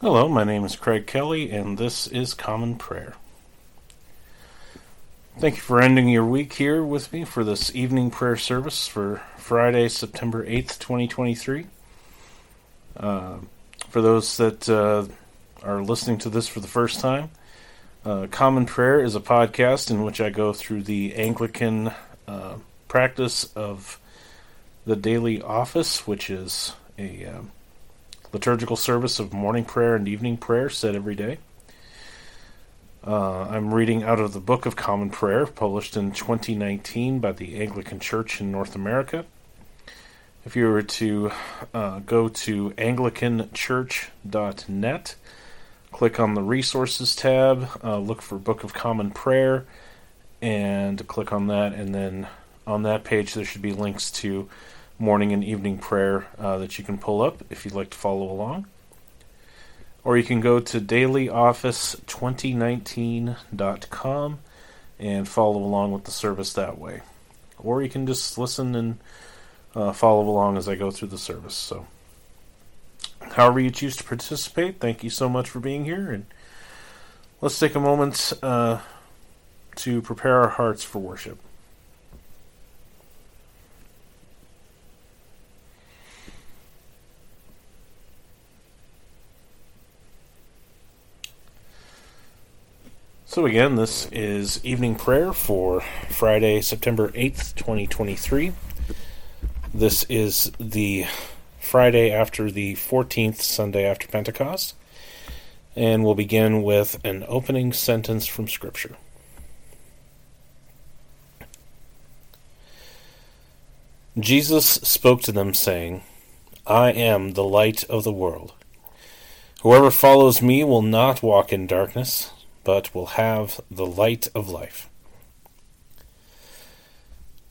Hello, my name is Craig Kelly, and this is Common Prayer. Thank you for ending your week here with me for this evening prayer service for Friday, September 8th, 2023. Uh, for those that uh, are listening to this for the first time, uh, Common Prayer is a podcast in which I go through the Anglican uh, practice of the daily office, which is a um, liturgical service of morning prayer and evening prayer said every day. Uh, I'm reading out of the Book of Common Prayer, published in 2019 by the Anglican Church in North America. If you were to uh, go to anglicanchurch.net, click on the Resources tab, uh, look for Book of Common Prayer, and click on that, and then on that page there should be links to morning and evening prayer uh, that you can pull up if you'd like to follow along. Or you can go to dailyoffice2019.com and follow along with the service that way. Or you can just listen and uh, follow along as I go through the service. So, however you choose to participate, thank you so much for being here. And let's take a moment uh, to prepare our hearts for worship. So, again, this is evening prayer for Friday, September 8th, 2023. This is the Friday after the 14th Sunday after Pentecost. And we'll begin with an opening sentence from Scripture. Jesus spoke to them, saying, I am the light of the world. Whoever follows me will not walk in darkness but will have the light of life.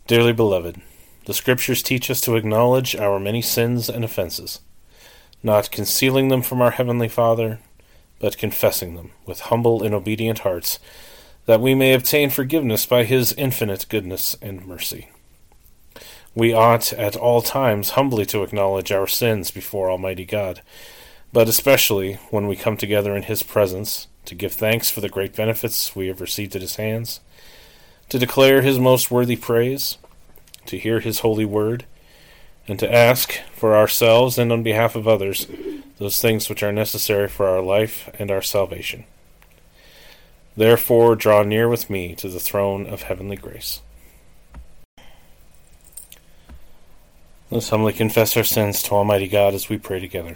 Dearly beloved, the Scriptures teach us to acknowledge our many sins and offenses, not concealing them from our Heavenly Father, but confessing them with humble and obedient hearts, that we may obtain forgiveness by His infinite goodness and mercy. We ought at all times humbly to acknowledge our sins before Almighty God, but especially when we come together in His presence to give thanks for the great benefits we have received at his hands, to declare his most worthy praise, to hear his holy word, and to ask for ourselves and on behalf of others those things which are necessary for our life and our salvation. Therefore, draw near with me to the throne of heavenly grace. Let's humbly confess our sins to Almighty God as we pray together.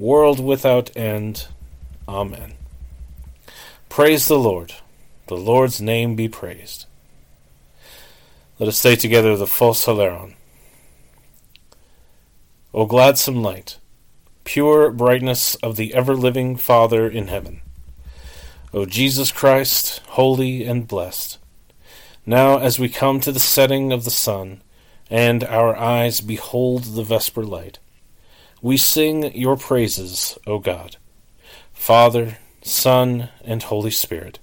world without end. Amen. Praise the Lord. The Lord's name be praised. Let us say together the Phos Hilaron. O gladsome light, pure brightness of the ever living Father in heaven, O Jesus Christ, holy and blessed, now as we come to the setting of the sun, and our eyes behold the vesper light, we sing your praises, O God. Father, Son, and Holy Spirit.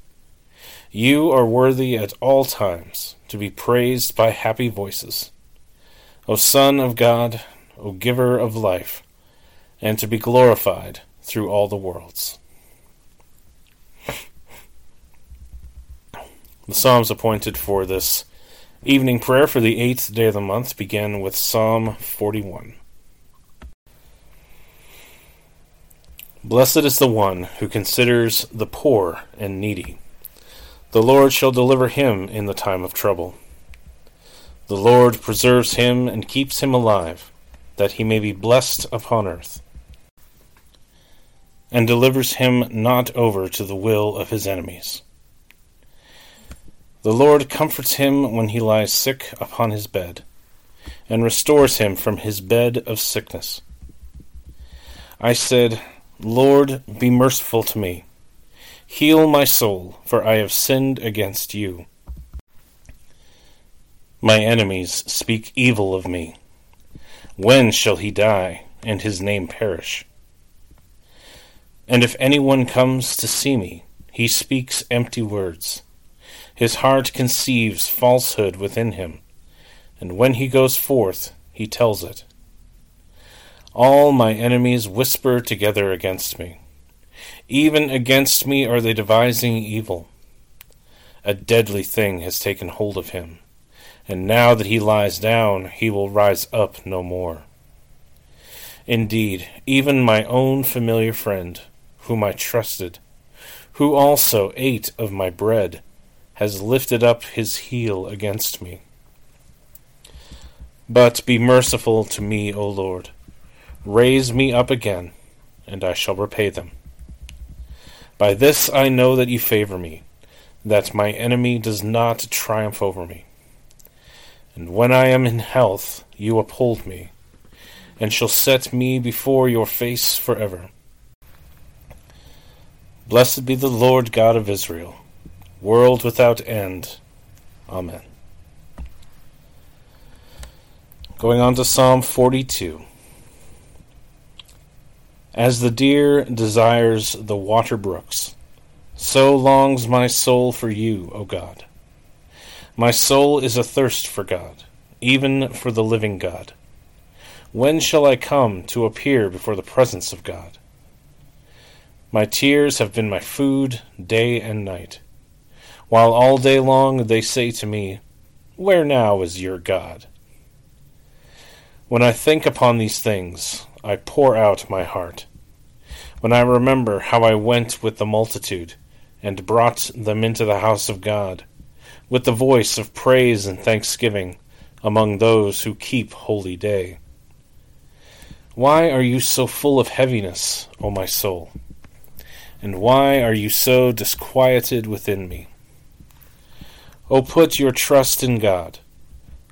You are worthy at all times to be praised by happy voices. O Son of God, O Giver of life, and to be glorified through all the worlds. The Psalms appointed for this evening prayer for the eighth day of the month begin with Psalm 41. Blessed is the one who considers the poor and needy. The Lord shall deliver him in the time of trouble. The Lord preserves him and keeps him alive, that he may be blessed upon earth, and delivers him not over to the will of his enemies. The Lord comforts him when he lies sick upon his bed, and restores him from his bed of sickness. I said, Lord, be merciful to me. Heal my soul, for I have sinned against you. My enemies speak evil of me. When shall he die, and his name perish? And if anyone comes to see me, he speaks empty words. His heart conceives falsehood within him, and when he goes forth, he tells it. All my enemies whisper together against me. Even against me are they devising evil. A deadly thing has taken hold of him, and now that he lies down, he will rise up no more. Indeed, even my own familiar friend, whom I trusted, who also ate of my bread, has lifted up his heel against me. But be merciful to me, O Lord. Raise me up again, and I shall repay them. By this I know that you favor me, that my enemy does not triumph over me. And when I am in health, you uphold me, and shall set me before your face forever. Blessed be the Lord God of Israel world without end. Amen. Going on to Psalm 42. As the deer desires the water brooks, so longs my soul for you, O God. My soul is athirst for God, even for the living God. When shall I come to appear before the presence of God? My tears have been my food day and night while all day long they say to me, Where now is your God? When I think upon these things, I pour out my heart. When I remember how I went with the multitude, and brought them into the house of God, with the voice of praise and thanksgiving among those who keep holy day. Why are you so full of heaviness, O my soul? And why are you so disquieted within me? O put your trust in God,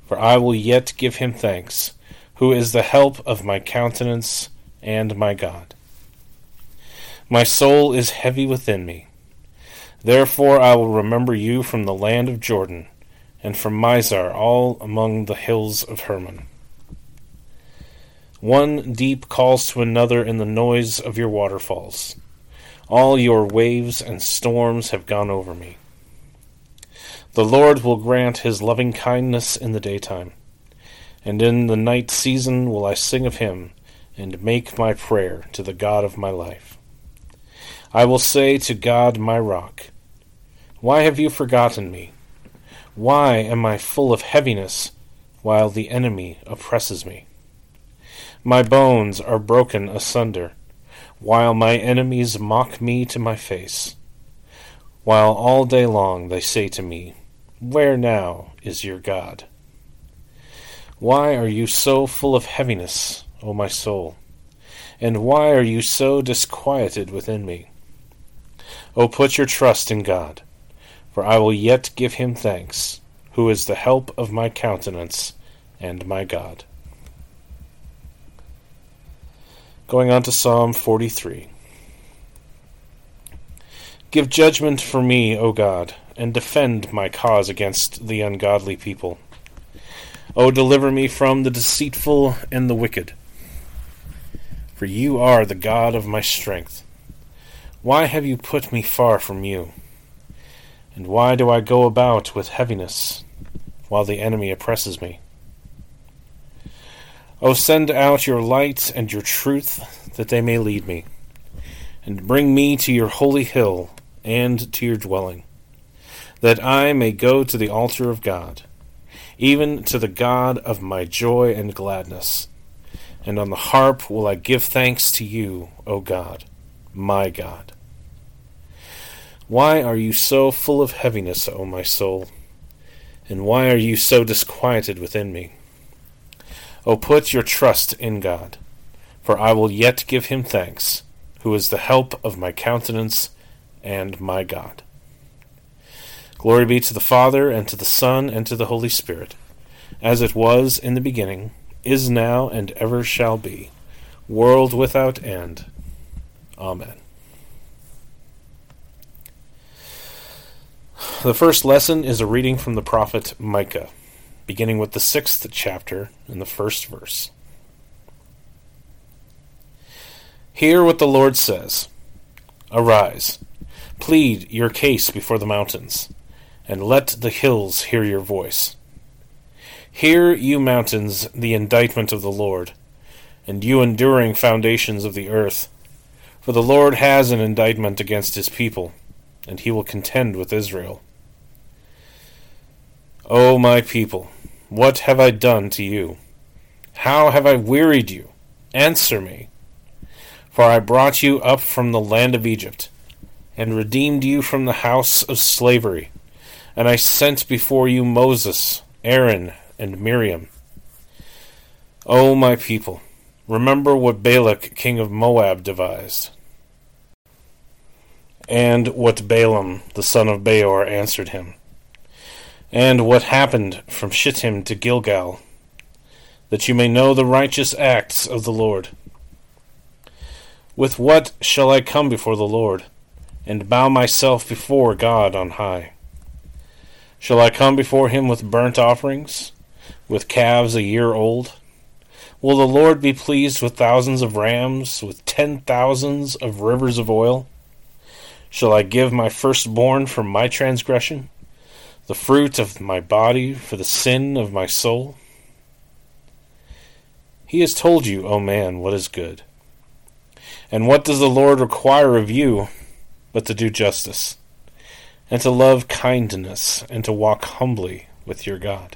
for I will yet give him thanks, who is the help of my countenance and my God. My soul is heavy within me. Therefore I will remember you from the land of Jordan, and from Mizar all among the hills of Hermon. One deep calls to another in the noise of your waterfalls. All your waves and storms have gone over me. The Lord will grant his loving kindness in the daytime, and in the night season will I sing of him, and make my prayer to the God of my life. I will say to God my rock, Why have you forgotten me? Why am I full of heaviness, while the enemy oppresses me? My bones are broken asunder, while my enemies mock me to my face, while all day long they say to me, where now is your God? Why are you so full of heaviness, O my soul? And why are you so disquieted within me? O put your trust in God, for I will yet give him thanks, who is the help of my countenance and my God. Going on to Psalm 43. Give judgment for me, O God and defend my cause against the ungodly people. O deliver me from the deceitful and the wicked. For you are the God of my strength. Why have you put me far from you? And why do I go about with heaviness, while the enemy oppresses me? O send out your light and your truth, that they may lead me, and bring me to your holy hill and to your dwelling, that I may go to the altar of God, even to the God of my joy and gladness. And on the harp will I give thanks to you, O God, my God. Why are you so full of heaviness, O my soul? And why are you so disquieted within me? O put your trust in God, for I will yet give him thanks, who is the help of my countenance and my God. Glory be to the Father, and to the Son, and to the Holy Spirit, as it was in the beginning, is now, and ever shall be, world without end. Amen. The first lesson is a reading from the prophet Micah, beginning with the sixth chapter in the first verse. Hear what the Lord says Arise, plead your case before the mountains, and let the hills hear your voice. Hear, you mountains, the indictment of the Lord, and you enduring foundations of the earth. For the Lord has an indictment against his people, and he will contend with Israel. O my people, what have I done to you? How have I wearied you? Answer me. For I brought you up from the land of Egypt, and redeemed you from the house of slavery. And I sent before you Moses, Aaron, and Miriam. O my people, remember what Balak king of Moab devised, and what Balaam the son of Beor answered him and what happened from Shittim to Gilgal, that you may know the righteous acts of the Lord. With what shall I come before the Lord, and bow myself before God on high? Shall I come before him with burnt offerings, with calves a year old? Will the Lord be pleased with thousands of rams, with ten thousands of rivers of oil? Shall I give my firstborn for my transgression? the fruit of my body for the sin of my soul? He has told you, O man, what is good. And what does the Lord require of you but to do justice, and to love kindness, and to walk humbly with your God?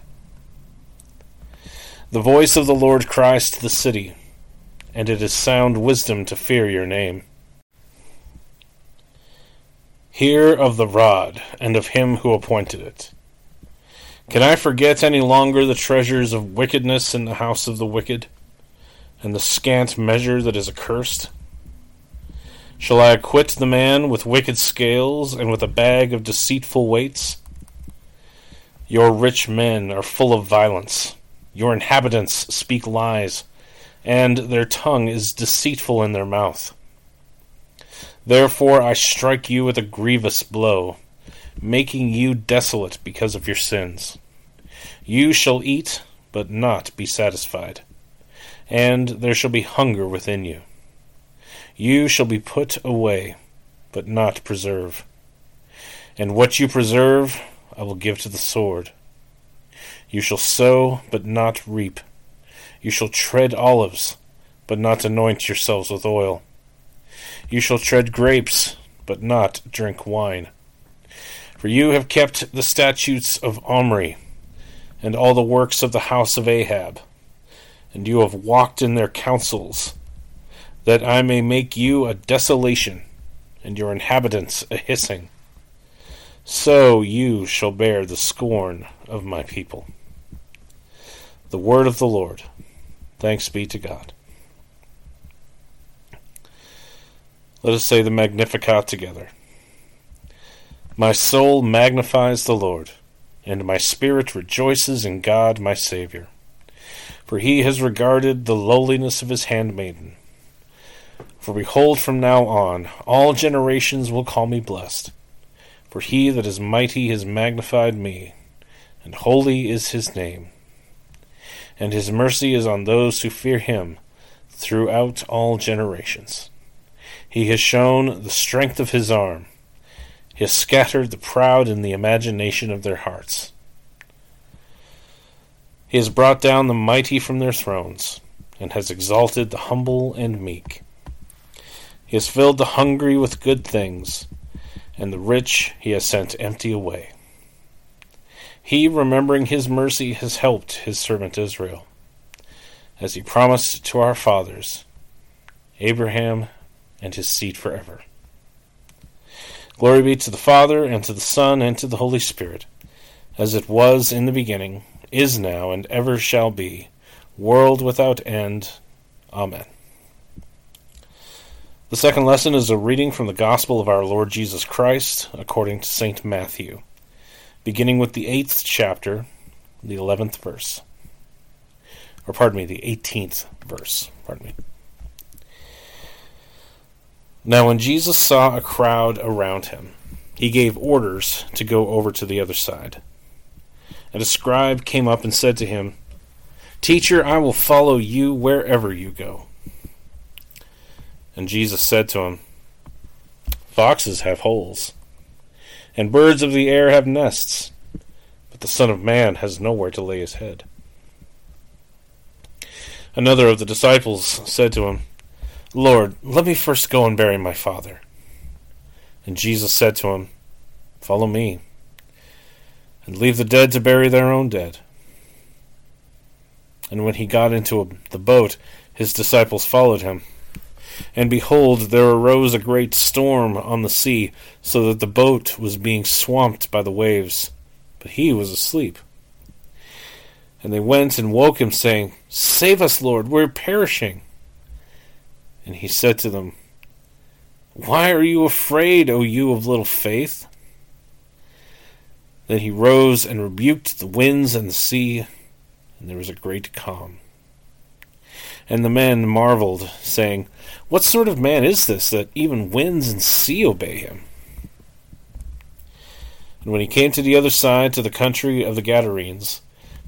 The voice of the Lord cries to the city, and it is sound wisdom to fear your name. Hear of the rod, and of him who appointed it. Can I forget any longer the treasures of wickedness in the house of the wicked, and the scant measure that is accursed? Shall I acquit the man with wicked scales, and with a bag of deceitful weights? Your rich men are full of violence, your inhabitants speak lies, and their tongue is deceitful in their mouth. Therefore I strike you with a grievous blow, making you desolate because of your sins. You shall eat, but not be satisfied, and there shall be hunger within you. You shall be put away, but not preserve. And what you preserve, I will give to the sword. You shall sow, but not reap. You shall tread olives, but not anoint yourselves with oil. You shall tread grapes, but not drink wine. For you have kept the statutes of Omri, and all the works of the house of Ahab, and you have walked in their counsels, that I may make you a desolation, and your inhabitants a hissing. So you shall bear the scorn of my people. The word of the Lord. Thanks be to God. Let us say the Magnificat together. My soul magnifies the Lord, and my spirit rejoices in God my Saviour. For he has regarded the lowliness of his handmaiden. For behold, from now on, all generations will call me blessed. For he that is mighty has magnified me, and holy is his name. And his mercy is on those who fear him throughout all generations. He has shown the strength of his arm. He has scattered the proud in the imagination of their hearts. He has brought down the mighty from their thrones, and has exalted the humble and meek. He has filled the hungry with good things, and the rich he has sent empty away. He, remembering his mercy, has helped his servant Israel, as he promised to our fathers, Abraham and his seed forever. Glory be to the Father, and to the Son, and to the Holy Spirit, as it was in the beginning, is now, and ever shall be, world without end. Amen. The second lesson is a reading from the Gospel of our Lord Jesus Christ, according to St. Matthew, beginning with the eighth chapter, the eleventh verse. Or, pardon me, the eighteenth verse. Pardon me. Now, when Jesus saw a crowd around him, he gave orders to go over to the other side. And a scribe came up and said to him, Teacher, I will follow you wherever you go. And Jesus said to him, Foxes have holes, and birds of the air have nests, but the Son of Man has nowhere to lay his head. Another of the disciples said to him, Lord, let me first go and bury my father. And Jesus said to him, Follow me, and leave the dead to bury their own dead. And when he got into a, the boat, his disciples followed him. And behold, there arose a great storm on the sea, so that the boat was being swamped by the waves. But he was asleep. And they went and woke him, saying, Save us, Lord, we're perishing. And he said to them, Why are you afraid, O you of little faith? Then he rose and rebuked the winds and the sea, and there was a great calm. And the men marveled, saying, What sort of man is this that even winds and sea obey him? And when he came to the other side, to the country of the Gadarenes,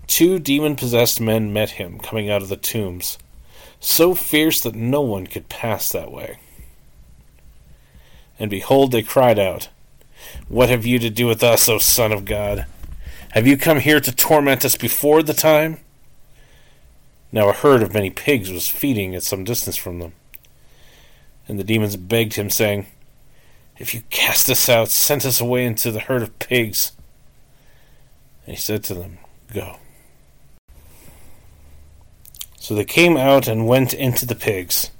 two demon possessed men met him, coming out of the tombs so fierce that no one could pass that way. And behold, they cried out, What have you to do with us, O Son of God? Have you come here to torment us before the time? Now a herd of many pigs was feeding at some distance from them. And the demons begged him, saying, If you cast us out, send us away into the herd of pigs. And he said to them, Go. So they came out and went into the pigs.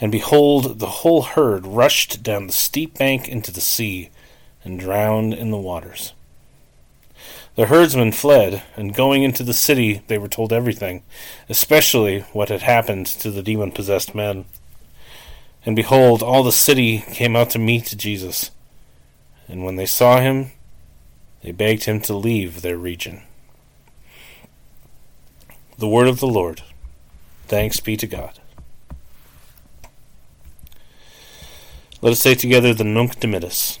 And behold, the whole herd rushed down the steep bank into the sea, and drowned in the waters. The herdsmen fled, and going into the city, they were told everything, especially what had happened to the demon possessed men. And behold, all the city came out to meet Jesus. And when they saw him, they begged him to leave their region. The word of the Lord. Thanks be to God. Let us say together the Nunc Dimittis.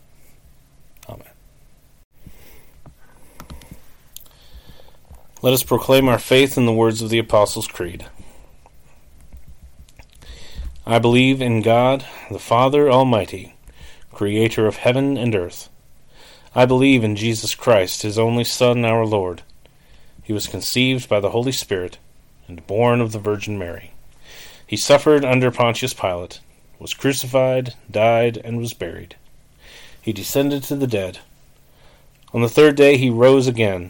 Let us proclaim our faith in the words of the Apostles' Creed. I believe in God, the Father Almighty, creator of heaven and earth. I believe in Jesus Christ, his only Son, our Lord. He was conceived by the Holy Spirit and born of the Virgin Mary. He suffered under Pontius Pilate, was crucified, died, and was buried. He descended to the dead. On the third day he rose again.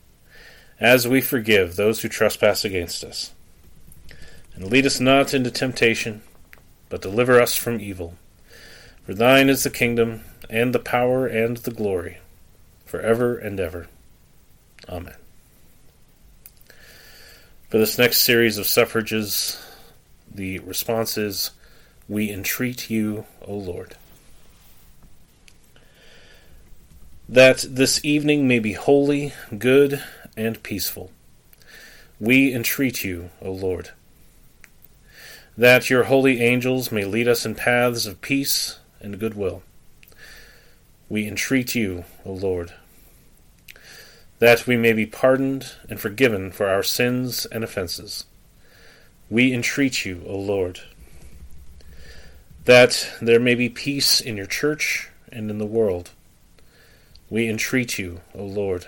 as we forgive those who trespass against us. And lead us not into temptation, but deliver us from evil. For thine is the kingdom, and the power, and the glory, for ever and ever. Amen. For this next series of suffrages, the response is We entreat you, O Lord. That this evening may be holy, good, and peaceful. We entreat you, O Lord. That your holy angels may lead us in paths of peace and goodwill. We entreat you, O Lord that we may be pardoned and forgiven for our sins and offenses. We entreat you, O Lord, that there may be peace in your church and in the world. We entreat you, O Lord,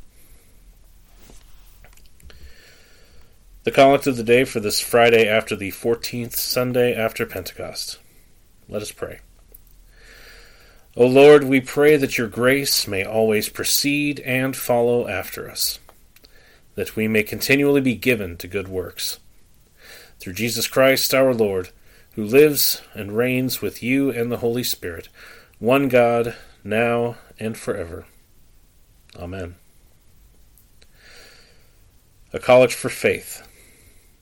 The collect of the day for this Friday after the 14th Sunday after Pentecost. Let us pray. O Lord, we pray that your grace may always precede and follow after us that we may continually be given to good works. Through Jesus Christ our Lord, who lives and reigns with you and the Holy Spirit, one God, now and forever. Amen. A Collect for Faith.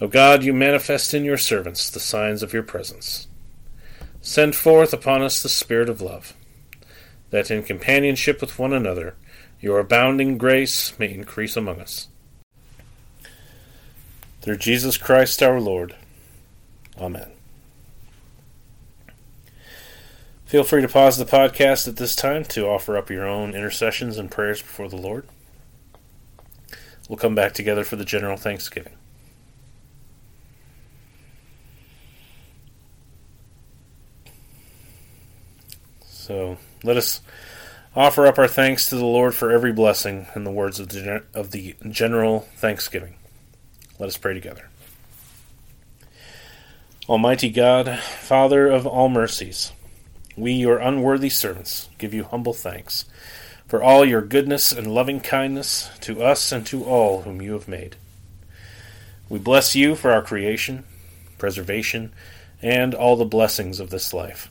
O God, you manifest in your servants the signs of your presence. Send forth upon us the Spirit of love that in companionship with one another your abounding grace may increase among us. Through Jesus Christ our Lord. Amen. Feel free to pause the podcast at this time to offer up your own intercessions and prayers before the Lord. We'll come back together for the general thanksgiving. So let us offer up our thanks to the Lord for every blessing in the words of the, of the general thanksgiving. Let us pray together. Almighty God, Father of all mercies, we, your unworthy servants, give you humble thanks for all your goodness and loving kindness to us and to all whom you have made. We bless you for our creation, preservation, and all the blessings of this life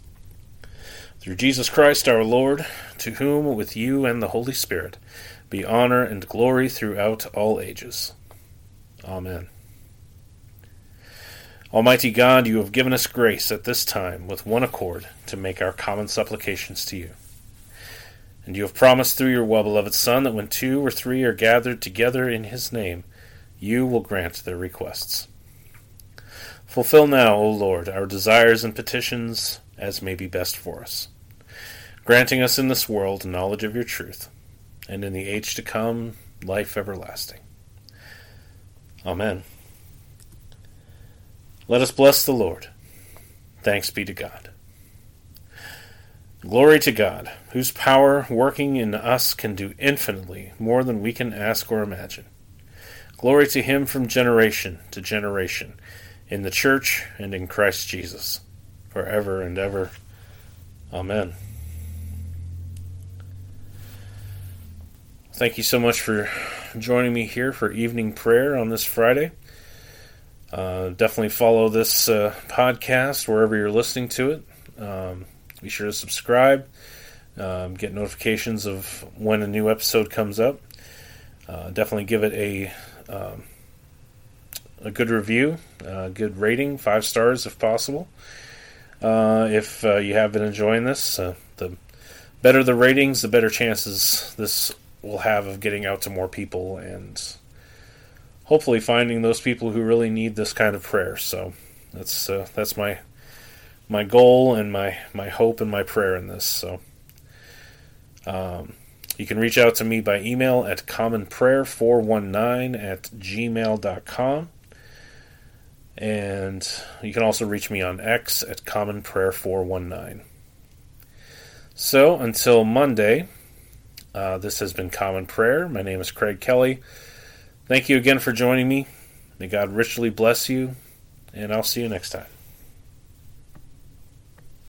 through Jesus Christ our Lord, to whom, with you and the Holy Spirit, be honor and glory throughout all ages. Amen. Almighty God, you have given us grace at this time with one accord to make our common supplications to you. And you have promised through your well beloved Son that when two or three are gathered together in his name, you will grant their requests. Fulfill now, O Lord, our desires and petitions as may be best for us, granting us in this world knowledge of your truth, and in the age to come life everlasting. Amen. Let us bless the Lord. Thanks be to God. Glory to God, whose power working in us can do infinitely more than we can ask or imagine. Glory to him from generation to generation, in the church and in Christ Jesus, forever and ever. Amen. Thank you so much for joining me here for evening prayer on this Friday. Uh, definitely follow this uh, podcast wherever you're listening to it. Um, be sure to subscribe, um, get notifications of when a new episode comes up. Uh, definitely give it a um, a good review, a good rating, five stars if possible. Uh, if uh, you have been enjoying this, uh, the better the ratings, the better chances this will have of getting out to more people and hopefully finding those people who really need this kind of prayer. So that's uh, that's my my goal and my my hope and my prayer in this. So um, you can reach out to me by email at commonprayer419 at gmail.com. And you can also reach me on X at commonprayer419. So until Monday, uh, this has been Common Prayer. My name is Craig Kelly. Thank you again for joining me. May God richly bless you, and I'll see you next time.